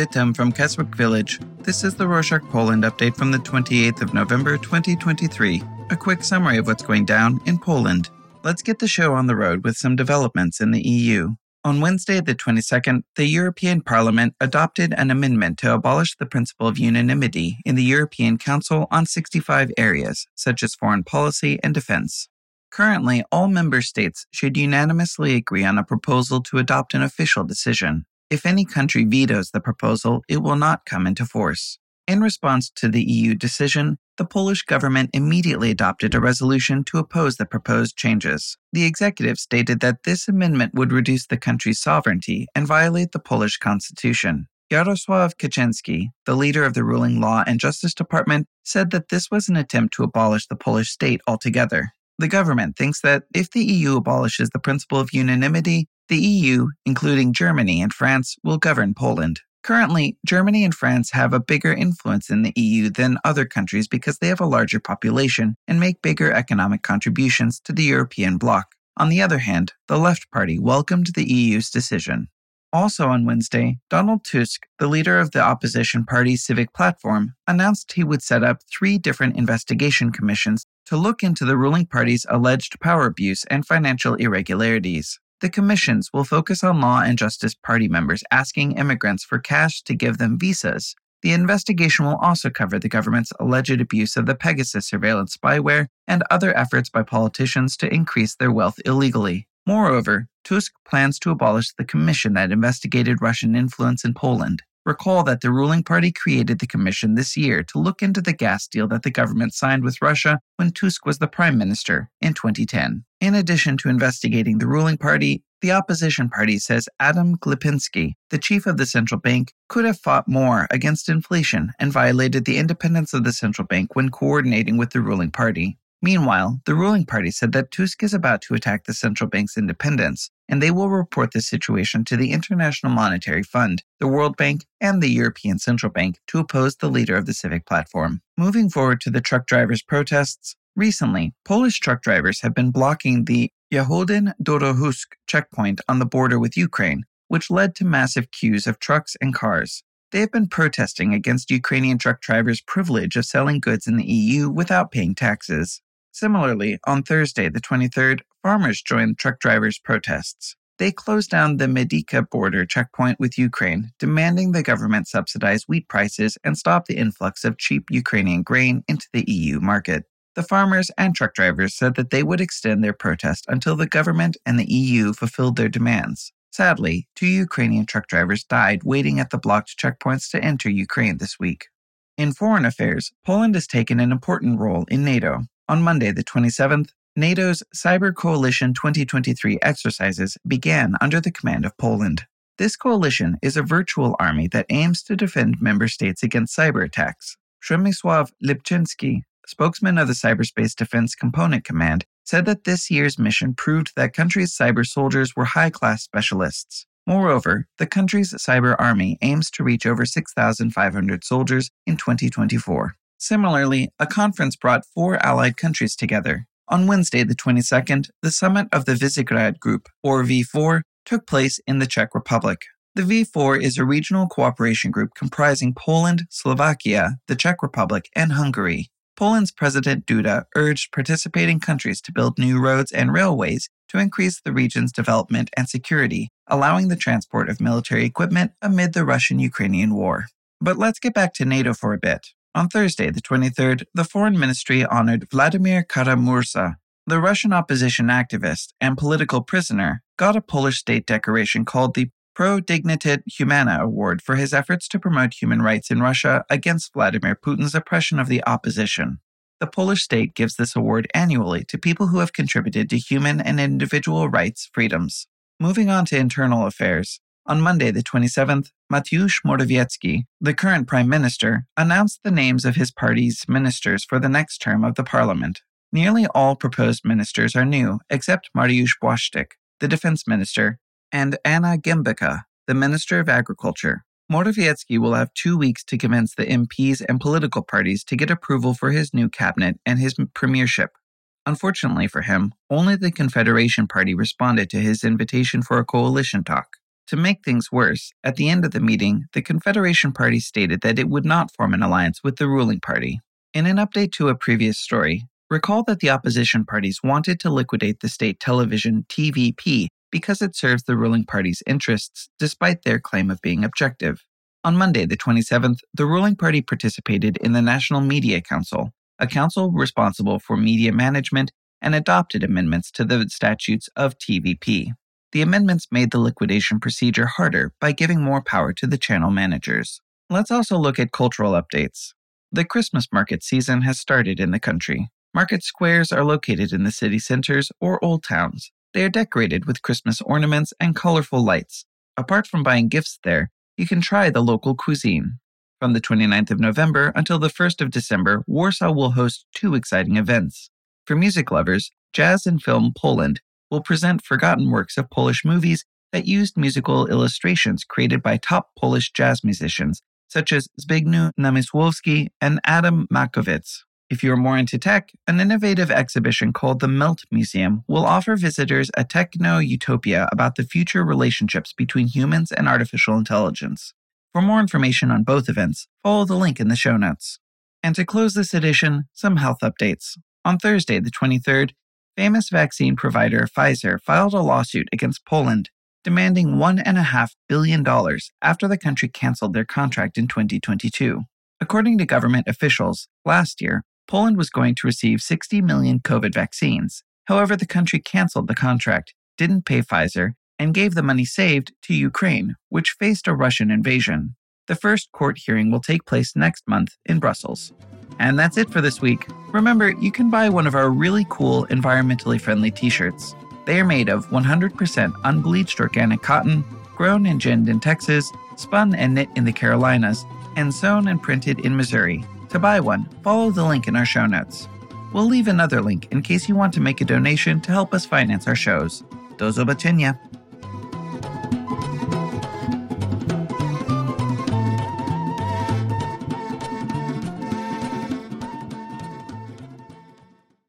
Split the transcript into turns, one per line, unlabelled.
Witam from Keswick Village. This is the Rorshok Poland update from the 28th of November 2023. A quick summary of what's going down in Poland. Let's get the show on the road with some developments in the EU. On Wednesday, the 22nd, the European Parliament adopted an amendment to abolish the principle of unanimity in the European Council on 65 areas, such as foreign policy and defense. Currently, all member states should unanimously agree on a proposal to adopt an official decision. If any country vetoes the proposal, it will not come into force. In response to the EU decision, the Polish government immediately adopted a resolution to oppose the proposed changes. The executive stated that this amendment would reduce the country's sovereignty and violate the Polish constitution. Jarosław Kaczynski, the leader of the ruling Law and Justice Department, said that this was an attempt to abolish the Polish state altogether. The government thinks that if the EU abolishes the principle of unanimity, the EU, including Germany and France, will govern Poland. Currently, Germany and France have a bigger influence in the EU than other countries because they have a larger population and make bigger economic contributions to the European bloc. On the other hand, the Left Party welcomed the EU's decision. Also on Wednesday, Donald Tusk, the leader of the opposition party Civic Platform, announced he would set up three different investigation commissions to look into the ruling party's alleged power abuse and financial irregularities. The commissions will focus on law and justice party members asking immigrants for cash to give them visas. The investigation will also cover the government's alleged abuse of the Pegasus surveillance spyware and other efforts by politicians to increase their wealth illegally. Moreover, Tusk plans to abolish the commission that investigated Russian influence in Poland. Recall that the ruling party created the commission this year to look into the gas deal that the government signed with Russia when Tusk was the prime minister in 2010. In addition to investigating the ruling party, the opposition party says Adam Glapiński, the chief of the central bank, could have fought more against inflation and violated the independence of the central bank when coordinating with the ruling party. Meanwhile, the ruling party said that Tusk is about to attack the central bank's independence, and they will report the situation to the International Monetary Fund, the World Bank, and the European Central Bank to oppose the leader of the civic platform. Moving forward to the truck drivers' protests, recently, Polish truck drivers have been blocking the Jachodyn Dorohusk checkpoint on the border with Ukraine, which led to massive queues of trucks and cars. They have been protesting against Ukrainian truck drivers' privilege of selling goods in the EU without paying taxes. Similarly, on Thursday, the 23rd, farmers joined truck drivers' protests. They closed down the Medyka border checkpoint with Ukraine, demanding the government subsidize wheat prices and stop the influx of cheap Ukrainian grain into the EU market. The farmers and truck drivers said that they would extend their protest until the government and the EU fulfilled their demands. Sadly, two Ukrainian truck drivers died waiting at the blocked checkpoints to enter Ukraine this week. In foreign affairs, Poland has taken an important role in NATO. On Monday, the 27th, NATO's Cyber Coalition 2023 exercises began under the command of Poland. This coalition is a virtual army that aims to defend member states against cyber attacks. Przemysław Lipczynski, spokesman of the Cyberspace Defense Component Command, said that this year's mission proved that country's cyber soldiers were high class specialists. Moreover, the country's cyber army aims to reach over 6,500 soldiers in 2024. Similarly, a conference brought four allied countries together. On Wednesday, the 22nd, the summit of the Visegrad Group, or V4, took place in the Czech Republic. The V4 is a regional cooperation group comprising Poland, Slovakia, the Czech Republic, and Hungary. Poland's President Duda urged participating countries to build new roads and railways to increase the region's development and security, allowing the transport of military equipment amid the Russian Ukrainian war. But let's get back to NATO for a bit. On Thursday, the 23rd, the Foreign Ministry honored Vladimir Kara-Murza, the Russian opposition activist and political prisoner, got a Polish state decoration called the Pro Dignitate Humana Award for his efforts to promote human rights in Russia against Vladimir Putin's oppression of the opposition. The Polish state gives this award annually to people who have contributed to human and individual rights freedoms. Moving on to internal affairs, on Monday, the 27th, Mateusz Morawiecki, the current prime minister, announced the names of his party's ministers for the next term of the parliament. Nearly all proposed ministers are new, except Mariusz Błaszczak, the defense minister, and Anna Gembicka, the minister of agriculture. Morawiecki will have two weeks to convince the MPs and political parties to get approval for his new cabinet and his premiership. Unfortunately for him, only the Confederation Party responded to his invitation for a coalition talk. To make things worse, at the end of the meeting, the Confederation Party stated that it would not form an alliance with the ruling party. In an update to a previous story, recall that the opposition parties wanted to liquidate the state television TVP because it serves the ruling party's interests despite their claim of being objective. On Monday, the 27th, the ruling party participated in the National Media Council, a council responsible for media management and adopted amendments to the statutes of TVP. The amendments made the liquidation procedure harder by giving more power to the channel managers. Let's also look at cultural updates. The Christmas market season has started in the country. Market squares are located in the city centers or old towns. They are decorated with Christmas ornaments and colorful lights. Apart from buying gifts there, you can try the local cuisine. From the 29th of November until the 1st of December, Warsaw will host two exciting events. For music lovers, Jazz in Film Poland will present forgotten works of Polish movies that used musical illustrations created by top Polish jazz musicians such as Zbigniew Namysłowski and Adam Makowicz. If you're more into tech, an innovative exhibition called the Melt Museum will offer visitors a techno utopia about the future relationships between humans and artificial intelligence. For more information on both events, follow the link in the show notes. And to close this edition, some health updates. On Thursday, the 23rd, famous vaccine provider Pfizer filed a lawsuit against Poland, demanding $1.5 billion after the country canceled their contract in 2022. According to government officials, last year, Poland was going to receive 60 million COVID vaccines. However, the country canceled the contract, didn't pay Pfizer, and gave the money saved to Ukraine, which faced a Russian invasion. The first court hearing will take place next month in Brussels. And that's it for this week. Remember, you can buy one of our really cool, environmentally friendly t shirts. They are made of 100% unbleached organic cotton, grown and ginned in Texas, spun and knit in the Carolinas, and sewn and printed in Missouri. To buy one, follow the link in our show notes. We'll leave another link in case you want to make a donation to help us finance our shows. Do zobaczenia!